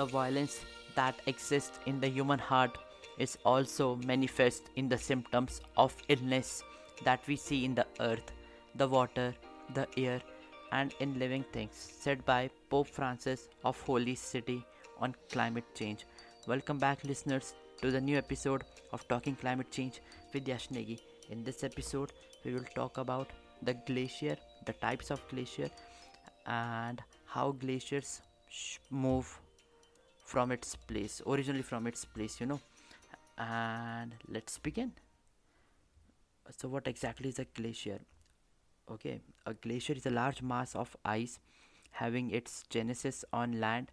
the violence that exists in the human heart is also manifest in the symptoms of illness that we see in the earth, the water, the air, and in living things, said by Pope Francis of Holy City on climate change. Welcome back, listeners, to the new episode of Talking Climate Change with Yash Negi. In this episode, we will talk about the glacier, the types of glacier, and how glaciers move from its place, originally from its place, you know. And let's begin. So, what exactly is a glacier? Okay, a glacier is a large mass of ice having its genesis on land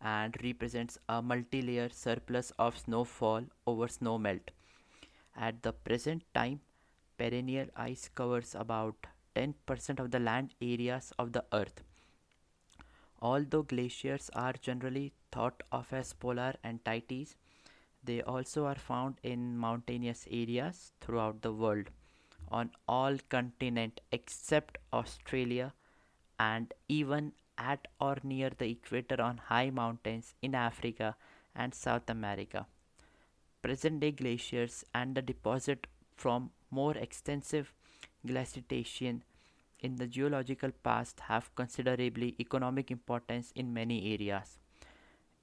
and represents a multi-layer surplus of snowfall over snow melt. At the present time, perennial ice covers about 10% of the land areas of the earth. Although glaciers are generally thought of as polar entities, they also are found in mountainous areas throughout the world on all continents except Australia and even at or near the equator on high mountains in Africa and South America. Present day glaciers and the deposit from more extensive glaciation in the geological past have considerably economic importance in many areas.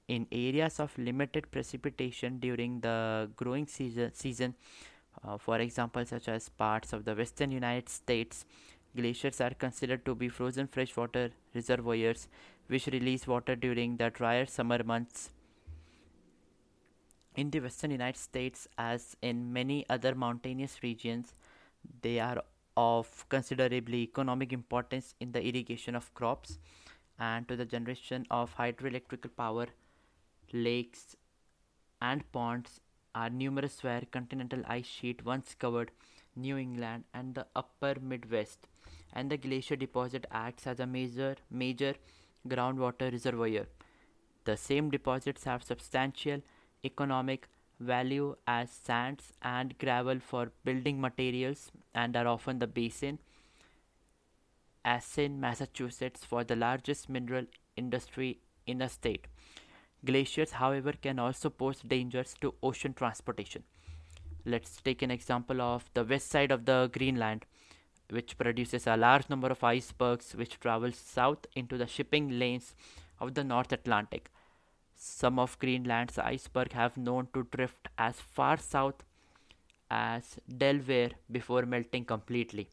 In areas of limited precipitation during the growing season, season uh, for example, such as parts of the western United States, glaciers are considered to be frozen freshwater reservoirs which release water during the drier summer months. In the western United States, as in many other mountainous regions, they are of considerably economic importance in the irrigation of crops and to the generation of hydroelectrical power. Lakes and ponds are numerous where continental ice sheet once covered New England and the upper Midwest, and the glacier deposit acts as a major major groundwater reservoir. The same deposits have substantial economic value as sands and gravel for building materials and are often the basin as in Massachusetts for the largest mineral industry in the state. Glaciers, however, can also pose dangers to ocean transportation. Let's take an example of the west side of the Greenland, which produces a large number of icebergs which travel south into the shipping lanes of the North Atlantic. Some of Greenland's icebergs have known to drift as far south as Delaware before melting completely.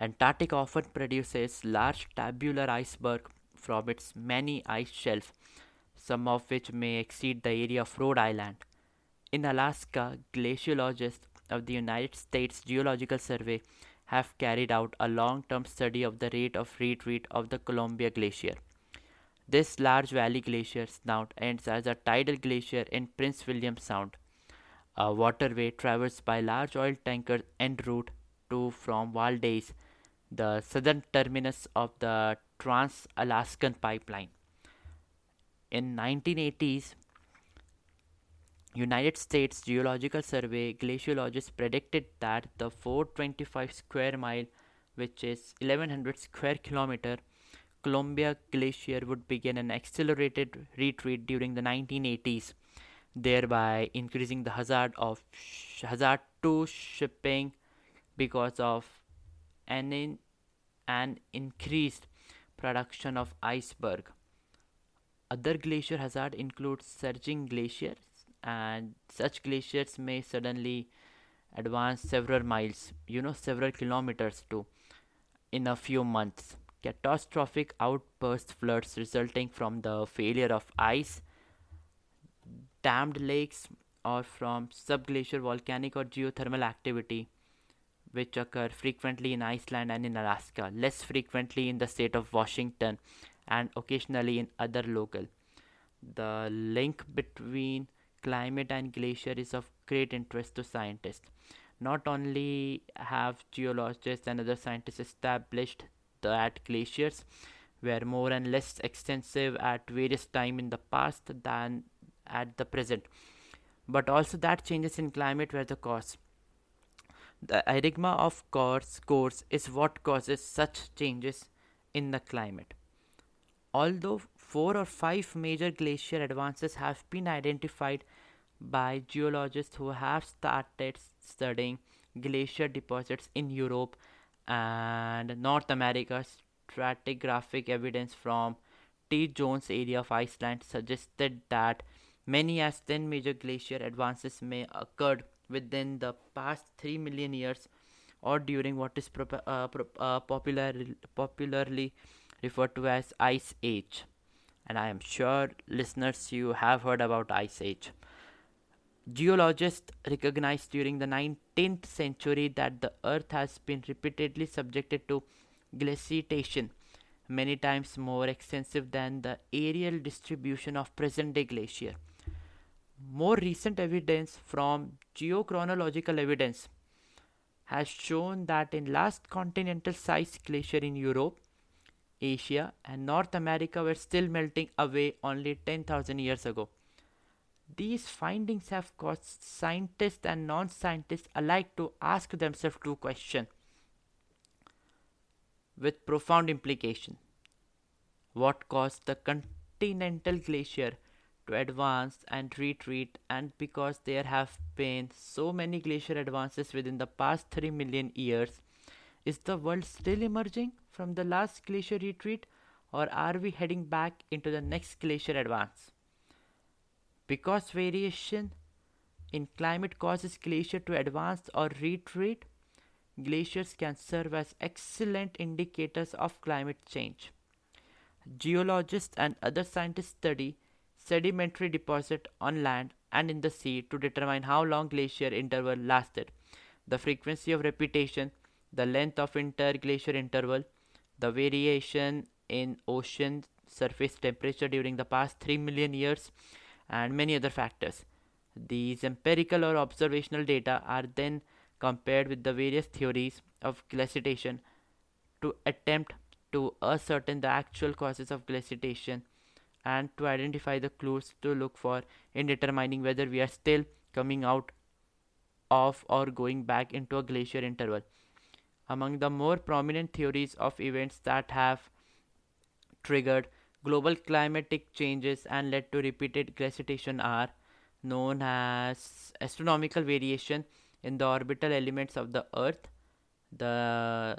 Antarctica often produces large tabular iceberg from its many ice shelves some of which may exceed the area of Rhode Island. In Alaska, glaciologists of the United States Geological Survey have carried out a long term study of the rate of retreat of the Columbia Glacier. This large valley glacier now ends as a tidal glacier in Prince William Sound. A waterway traversed by large oil tankers en route to from Valdez, the southern terminus of the Trans-Alaskan Pipeline. In 1980s United States Geological Survey glaciologists predicted that the 425 square mile which is 1100 square kilometer Columbia Glacier would begin an accelerated retreat during the 1980s thereby increasing the hazard of sh- hazard to shipping because of an in, an increased production of iceberg other glacier hazard includes surging glaciers and such glaciers may suddenly advance several miles, you know, several kilometers too, in a few months. Catastrophic outburst floods resulting from the failure of ice, dammed lakes, or from subglacial volcanic or geothermal activity, which occur frequently in Iceland and in Alaska, less frequently in the state of Washington and occasionally in other local. The link between climate and glacier is of great interest to scientists. Not only have geologists and other scientists established that glaciers were more and less extensive at various time in the past than at the present, but also that changes in climate were the cause. The enigma of course course is what causes such changes in the climate. Although four or five major glacier advances have been identified by geologists who have started studying glacier deposits in Europe and North America. Stratigraphic evidence from Tjörnes area of Iceland suggested that many as 10 major glacier advances may occurred within the past 3 million years or during what is uh, uh, popular, popularly referred to as Ice Age. And I am sure listeners you have heard about Ice Age. Geologists recognized during the 19th century that the Earth has been repeatedly subjected to glaciation, many times more extensive than the aerial distribution of present day glacier. More recent evidence from geochronological evidence has shown that in last continental sized glacier in Europe, Asia, and North America were still melting away only 10,000 years ago. These findings have caused scientists and non scientists alike to ask themselves two questions with profound implication. What caused the continental glacier to advance and retreat, and because there have been so many glacier advances within the past 3 million years, is the world still emerging from the last glacier retreat, or are we heading back into the next glacier advance? Because variation in climate causes glacier to advance or retreat, glaciers can serve as excellent indicators of climate change. Geologists and other scientists study sedimentary deposit on land and in the sea to determine how long glacier interval lasted, the frequency of repetition, the length of interglacier interval, the variation in ocean surface temperature during the past 3 million years, and many other factors. These empirical or observational data are then compared with the various theories of glaciation to attempt to ascertain the actual causes of glaciation and to identify the clues to look for in determining whether we are still coming out of or going back into a glacier interval. Among the more prominent theories of events that have triggered global climatic changes and led to repeated glaciation are known as astronomical variation in the orbital elements of the earth the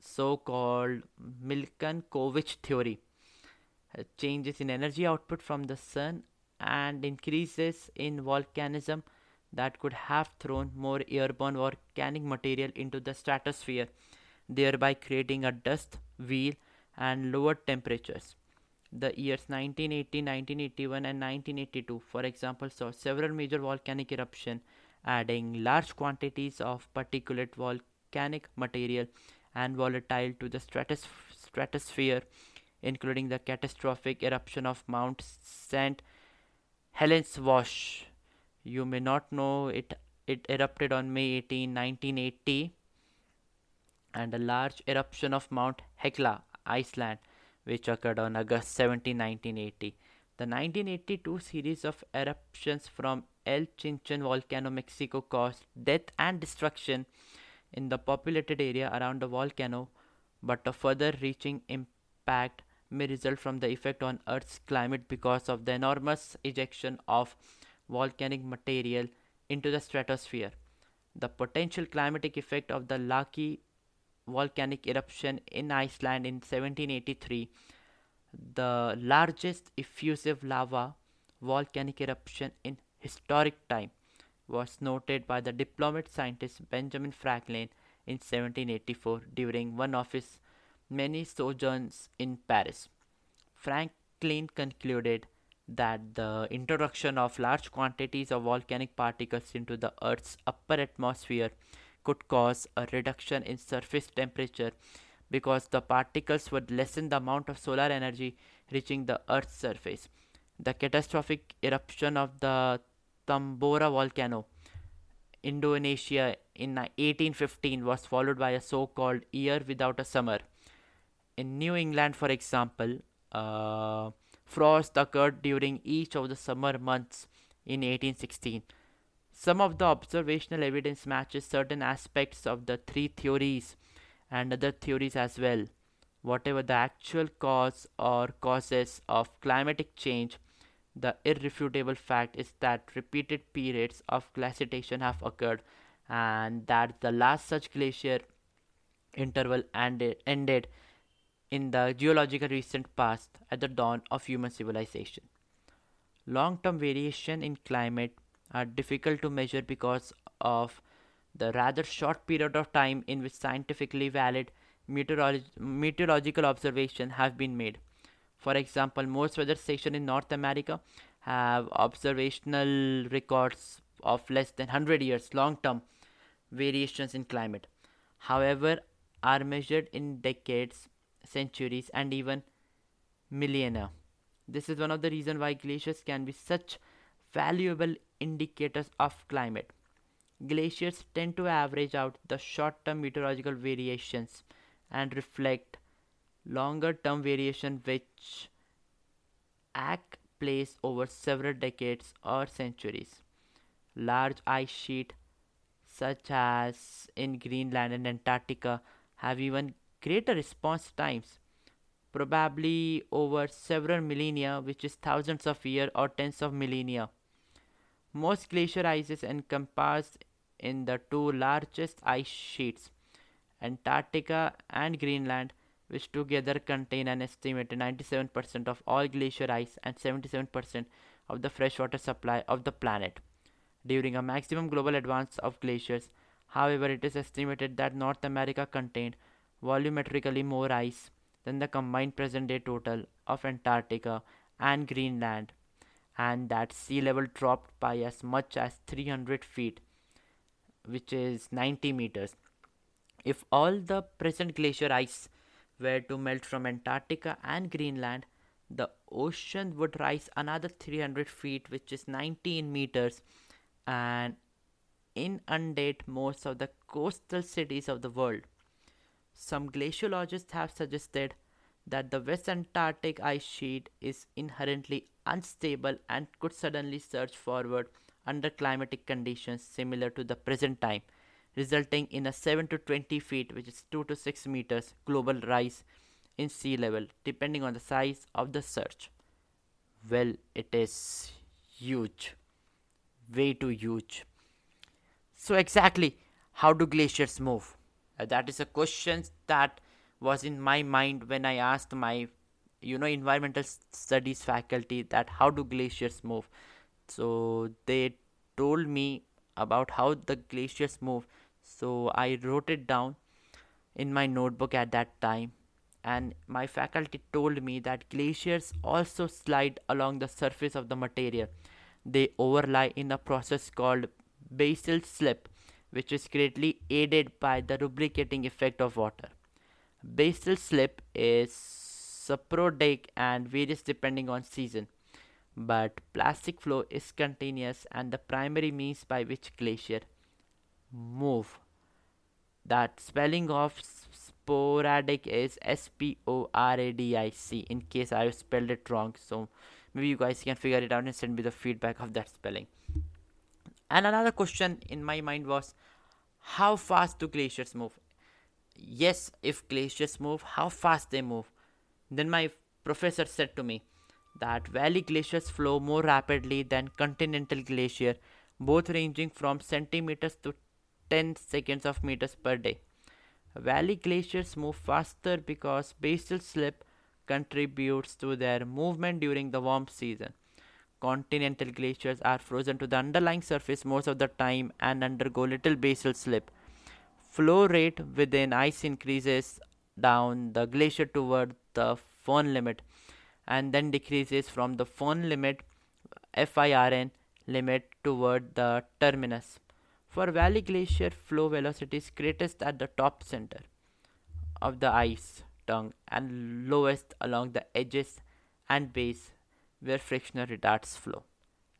so-called Milankovitch theory. Uh, changes in energy output from the sun and increases in volcanism that could have thrown more airborne volcanic material into the stratosphere thereby creating a dust veil and lower temperatures. The years 1980, 1981, and 1982, for example, saw several major volcanic eruptions, adding large quantities of particulate volcanic material and volatile to the stratos- stratosphere, including the catastrophic eruption of Mount St. Helens Wash. You may not know it. It erupted on May 18, 1980, and a large eruption of Mount Hekla, Iceland, which occurred on August 17, 1980. The 1982 series of eruptions from El Chichón volcano, Mexico, caused death and destruction in the populated area around the volcano, but a further reaching impact may result from the effect on Earth's climate because of the enormous ejection of volcanic material into the stratosphere. The potential climatic effect of the Laki volcanic eruption in Iceland in 1783, the largest effusive lava volcanic eruption in historic time, was noted by the diplomat scientist Benjamin Franklin in 1784 during one of his many sojourns in Paris. Franklin concluded that the introduction of large quantities of volcanic particles into the Earth's upper atmosphere could cause a reduction in surface temperature because the particles would lessen the amount of solar energy reaching the Earth's surface. The catastrophic eruption of the Tambora volcano, Indonesia, in 1815 was followed by a so called year without a summer. In New England, for example, uh, frost occurred during each of the summer months in 1816. Some of the observational evidence matches certain aspects of the three theories and other theories as well. whatever the actual cause or causes of climatic change, the irrefutable fact is that repeated periods of glaciation have occurred and that the last such glacier interval ended, ended in the geological recent past at the dawn of human civilization. Long term variation in climate are difficult to measure because of the rather short period of time in which scientifically valid meteorolog- meteorological observations have been made. For example, most weather stations in North America have observational records of less than 100 years long term variations in climate. However, are measured in decades, centuries, and even millennia. This is one of the reasons why glaciers can be such valuable indicators of climate. Glaciers tend to average out the short term meteorological variations and reflect longer term variation which act place over several decades or centuries. Large ice sheet such as in Greenland and Antarctica have even greater response times probably over several millennia which is thousands of years or tens of millennia most glacier ices encompass in the two largest ice sheets, Antarctica and Greenland, which together contain an estimated 97% of all glacier ice and 77% of the freshwater supply of the planet. During a maximum global advance of glaciers, however, it is estimated that North America contained volumetrically more ice than the combined present day total of Antarctica and Greenland and that sea level dropped by as much as 300 feet, which is 90 meters. If all the present glacier ice were to melt from Antarctica and Greenland, the ocean would rise another 300 feet, which is 19 meters, and inundate most of the coastal cities of the world. Some glaciologists have suggested that the West Antarctic ice sheet is inherently unstable and could suddenly surge forward under climatic conditions similar to the present time, resulting in a 7 to 20 feet, which is 2 to 6 meters, global rise in sea level, depending on the size of the surge. Well, it is huge, way too huge. So, exactly how do glaciers move? Uh, that is a question that was in my mind when I asked my you know environmental studies faculty that how do glaciers move so they told me about how the glaciers move so i wrote it down in my notebook at that time and my faculty told me that glaciers also slide along the surface of the material they overlie in a process called basal slip which is greatly aided by the lubricating effect of water basal slip is sporadic and varies depending on season. But plastic flow is continuous and the primary means by which glacier move. That spelling of sporadic is S P O R A D I C in case I spelled it wrong. So maybe you guys can figure it out and send me the feedback of that spelling. And another question in my mind was how fast do glaciers move? Yes, if glaciers move, how fast they move? Then my professor said to me that valley glaciers flow more rapidly than continental glacier, both ranging from centimeters to 10 seconds of meters per day. Valley glaciers move faster because basal slip contributes to their movement during the warm season. Continental glaciers are frozen to the underlying surface most of the time and undergo little basal slip. Flow rate within ice increases down the glacier toward the firn limit and then decreases from the firn limit FIRN limit toward the terminus. For valley glacier flow velocity is greatest at the top center of the ice tongue and lowest along the edges and base where frictional retards flow.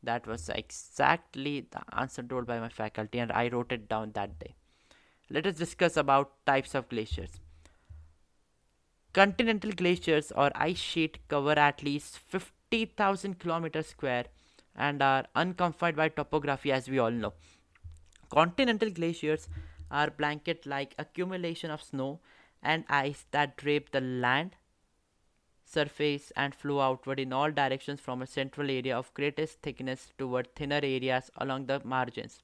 That was exactly the answer told by my faculty and I wrote it down that day. Let us discuss about types of glaciers. Continental glaciers or ice sheet cover at least 50,000 kilometers square and are unconfined by topography as we all know. Continental glaciers are blanket like accumulation of snow and ice that drape the land surface and flow outward in all directions from a central area of greatest thickness toward thinner areas along the margins.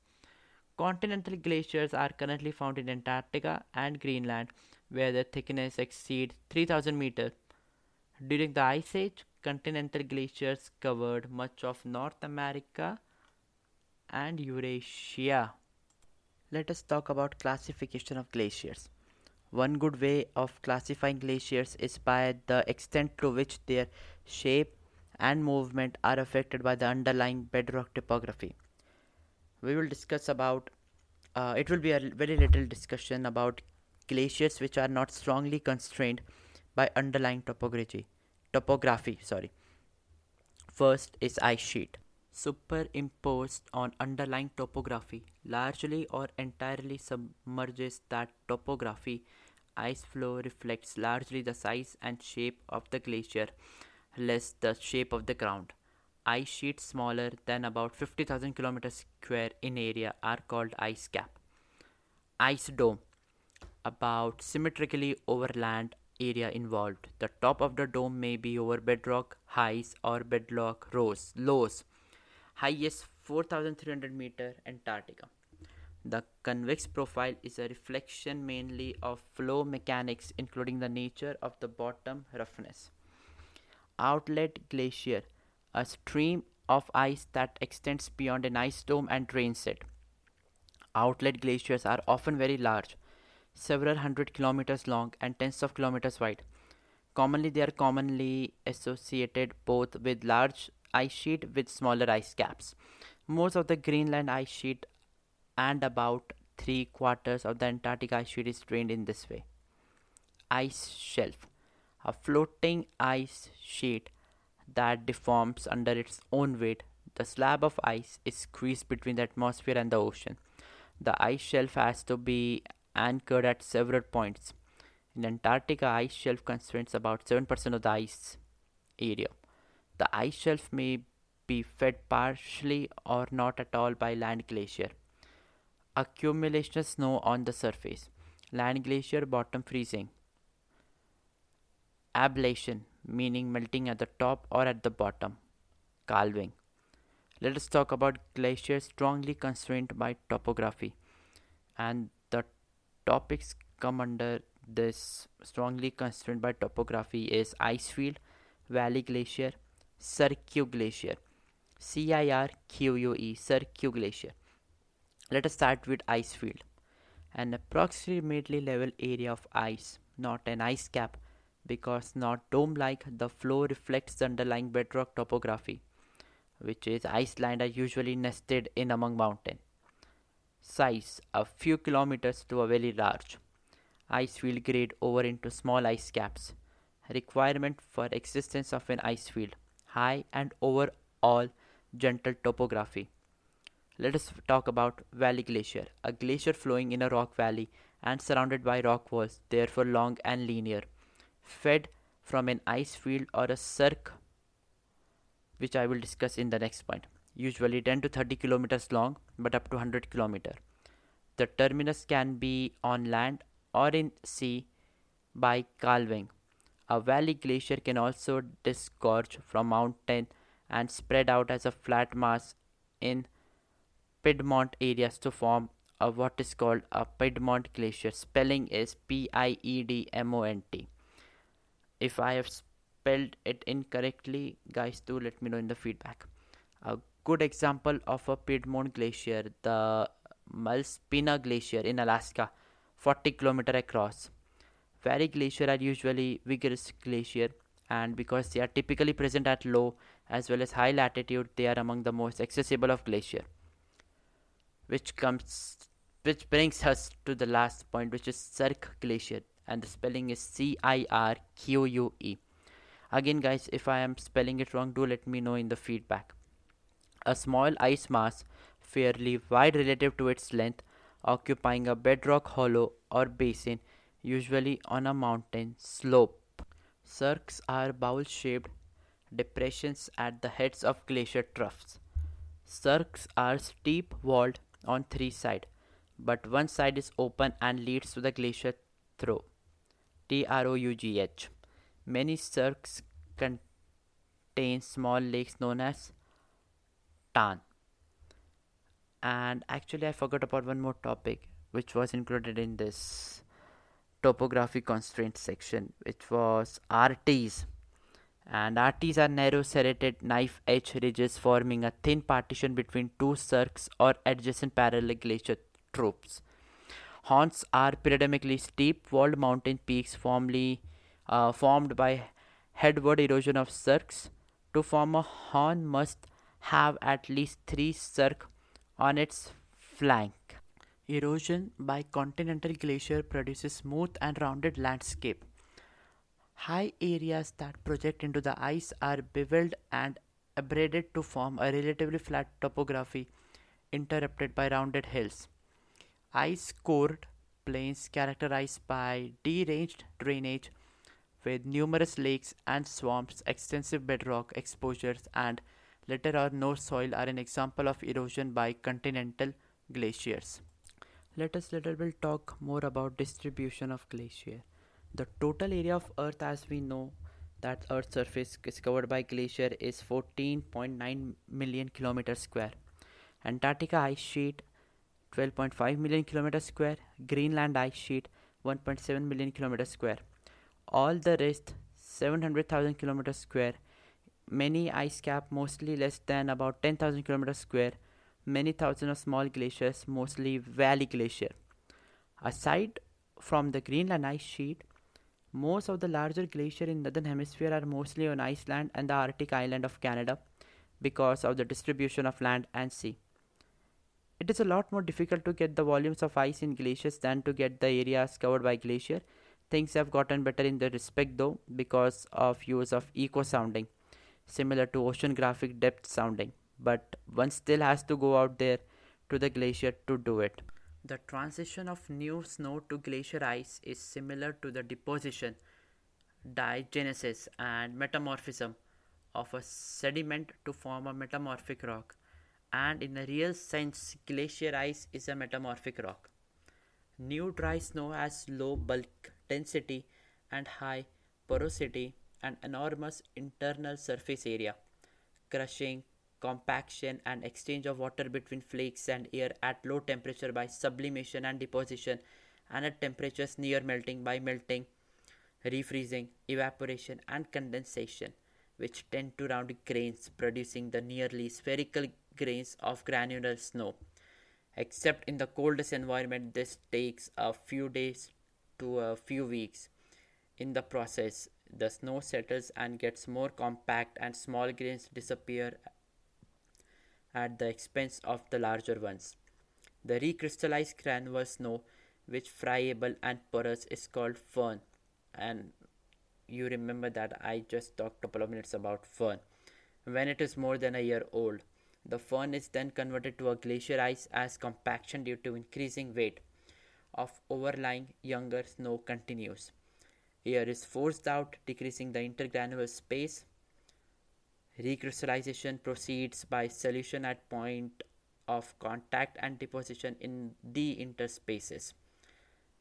Continental glaciers are currently found in Antarctica and Greenland, where their thickness exceeds 3000 meters. During the Ice Age, continental glaciers covered much of North America and Eurasia. Let us talk about classification of glaciers. One good way of classifying glaciers is by the extent to which their shape and movement are affected by the underlying bedrock topography. We will discuss about uh, it will be a very little discussion about glaciers which are not strongly constrained by underlying topography. Topography, sorry. First is ice sheet superimposed on underlying topography largely or entirely submerges that topography ice flow reflects largely the size and shape of the glacier, less the shape of the ground. Ice sheets smaller than about 50,000 km square in area are called ice cap. Ice dome about symmetrically over land area involved. The top of the dome may be over bedrock highs or bedrock lows. Highest 4300 meter Antarctica. The convex profile is a reflection mainly of flow mechanics, including the nature of the bottom roughness. Outlet glacier, a stream of ice that extends beyond an ice dome and drains it. Outlet glaciers are often very large, several hundred kilometers long and tens of kilometers wide. Commonly, they are commonly associated both with large ice sheet with smaller ice caps. Most of the Greenland ice sheet and about three quarters of the Antarctic ice sheet is drained in this way. Ice shelf a floating ice sheet that deforms under its own weight. The slab of ice is squeezed between the atmosphere and the ocean. The ice shelf has to be anchored at several points. In Antarctica, ice shelf constrains about 7% of the ice area. The ice shelf may be fed partially or not at all by land glacier. Accumulation of snow on the surface, land glacier bottom freezing, ablation meaning melting at the top or at the bottom, calving. Let us talk about glaciers strongly constrained by topography, and the topics come under this strongly constrained by topography is ice field, valley glacier, cirque glacier, C I R Q U E, glacier. Let us start with ice field. An approximately level area of ice, not an ice cap, because not dome-like, the flow reflects the underlying bedrock topography, which is Iceland are usually nested in among mountains. Size a few kilometers to a very large. Ice field grade over into small ice caps. Requirement for existence of an ice field high and overall gentle topography let us talk about Valley Glacier, a glacier flowing in a rock valley and surrounded by rock walls, therefore long and linear, fed from an ice field or a cirque, which I will discuss in the next point. Usually 10 to 30 kilometers long, but up to 100 kilometer. The terminus can be on land or in sea by calving. A valley glacier can also disgorge from mountain and spread out as a flat mass in Piedmont areas to form a what is called a Piedmont glacier. Spelling is P I E D M O N T. If I have spelled it incorrectly, guys, do let me know in the feedback. A good example of a Piedmont glacier, the Malaspina Glacier in Alaska, 40 kilometer across. Valley glacier are usually vigorous glacier and because they are typically present at low as well as high latitude they are among the most accessible of glacier which comes which brings us to the last point which is Cirque Glacier and the spelling is C I R Q U E. Again guys if I am spelling it wrong do let me know in the feedback. A small ice mass fairly wide relative to its length occupying a bedrock hollow or basin usually on a mountain slope. Cirques are bowl shaped depressions at the heads of glacier troughs. Cirques are steep walled on three sides, but one side is open and leads to the glacier trough. T R O U G H. Many cirques contain small lakes known as Tarn. And actually, I forgot about one more topic which was included in this topography constraint section, which was arêtes. And arêtes are narrow serrated knife edge ridges forming a thin partition between two cirques or adjacent parallel glacier troughs. Horns are predominantly steep walled mountain peaks formerly, uh, formed by headward erosion of cirques. To form a horn must have at least three cirques on its flank. Erosion by continental glacier produces smooth and rounded landscape. High areas that project into the ice are beveled and abraded to form a relatively flat topography interrupted by rounded hills. Ice cored plains characterized by deranged drainage with numerous lakes and swamps, extensive bedrock exposures, and little or no soil are an example of erosion by continental glaciers. Let us little bit talk more about distribution of glacier. The total area of earth as we know that earth's surface is covered by glacier is 14.9 million kilometers square. Antarctica ice sheet 12.5 million kilometers square, Greenland ice sheet 1.7 million kilometers square. All the rest 700,000 kilometers square. Many ice cap mostly less than about 10,000 kilometers square. Many thousands of small glaciers, mostly valley glacier. Aside from the Greenland ice sheet, most of the larger glaciers in northern hemisphere are mostly on Iceland and the Arctic island of Canada because of the distribution of land and sea. It is a lot more difficult to get the volumes of ice in glaciers than to get the areas covered by glacier. Things have gotten better in the respect though because of use of echo sounding, similar to oceanographic depth sounding. But one still has to go out there to the glacier to do it. The transition of new snow to glacier ice is similar to the deposition, diagenesis, and metamorphism of a sediment to form a metamorphic rock and in a real sense, glacier ice is a metamorphic rock. New dry snow has low bulk density and high porosity and enormous internal surface area. Crushing, compaction, and exchange of water between flakes and air at low temperature by sublimation and deposition, and at temperatures near melting by melting, refreezing, evaporation, and condensation, which tend to round grains, producing the nearly spherical grains of granular snow. Except in the coldest environment, this takes a few days to a few weeks. In the process, the snow settles and gets more compact, and small grains disappear at the expense of the larger ones. The recrystallized granular snow, which friable and porous, is called firn. And you remember that I just talked a couple of minutes about firn. When it is more than a year old, the firn is then converted to a glacier ice as compaction due to increasing weight of overlying younger snow continues. Air is forced out, decreasing the intergranular space. Recrystallization proceeds by solution at point of contact and deposition in the interspaces.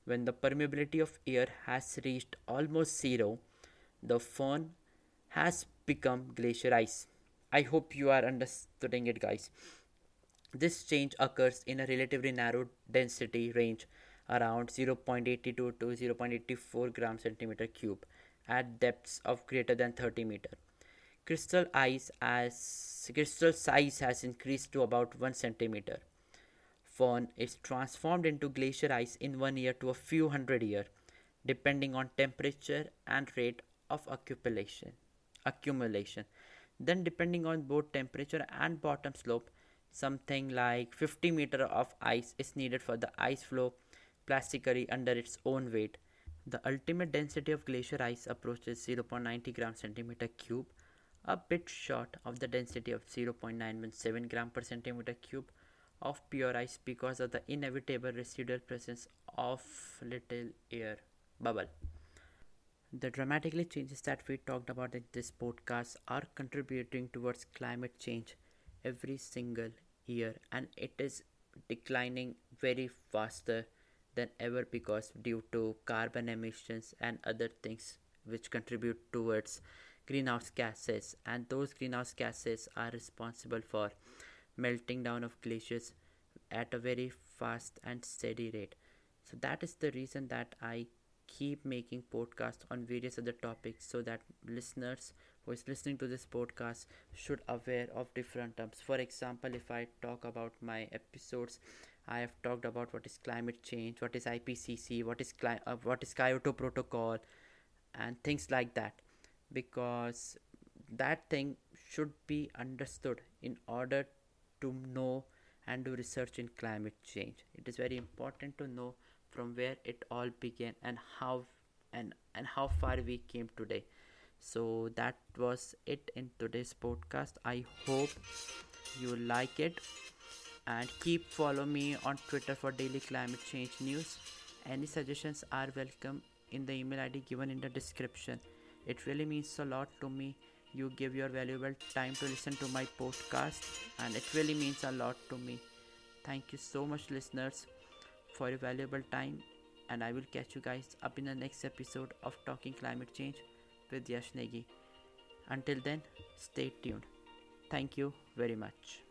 When the permeability of air has reached almost zero, the firn has become glacier ice. I hope you are understanding it, guys. This change occurs in a relatively narrow density range around 0.82 to 0.84 gram centimeter cube at depths of greater than 30 meter. Crystal ice as crystal size has increased to about 1 centimeter. Firn is transformed into glacier ice in one year to a few hundred year, depending on temperature and rate of accumulation. Accumulation. Then depending on both temperature and bottom slope, something like 50 meter of ice is needed for the ice flow plasticity under its own weight. The ultimate density of glacier ice approaches 0.90 gram centimeter cube, a bit short of the density of 0.917 gram per centimeter cube of pure ice because of the inevitable residual presence of little air bubble. The dramatically changes that we talked about in this podcast are contributing towards climate change every single year and it is declining very faster than ever because due to carbon emissions and other things which contribute towards greenhouse gases and those greenhouse gases are responsible for melting down of glaciers at a very fast and steady rate. So that is the reason that i keep making podcasts on various other topics so that listeners who is listening to this podcast should aware of different terms. For example if i talk about my episodes i have talked about what is climate change what is ipcc what is cli- uh, what is kyoto protocol and things like that because that thing should be understood in order to know and do research in climate change. It is very important to know from where it all began and how and and how far we came today. So that was it in today's podcast. I hope you like it. And keep follow me on twitter for daily climate change news. Any suggestions are welcome in the email id given in the description it really means a lot to me you give your valuable time to listen to my podcast and it really means a lot to me thank you so much listeners for your valuable time and i will catch you guys up in the next episode of talking climate change with Yash Negi. Until then, stay tuned. Thank you very much.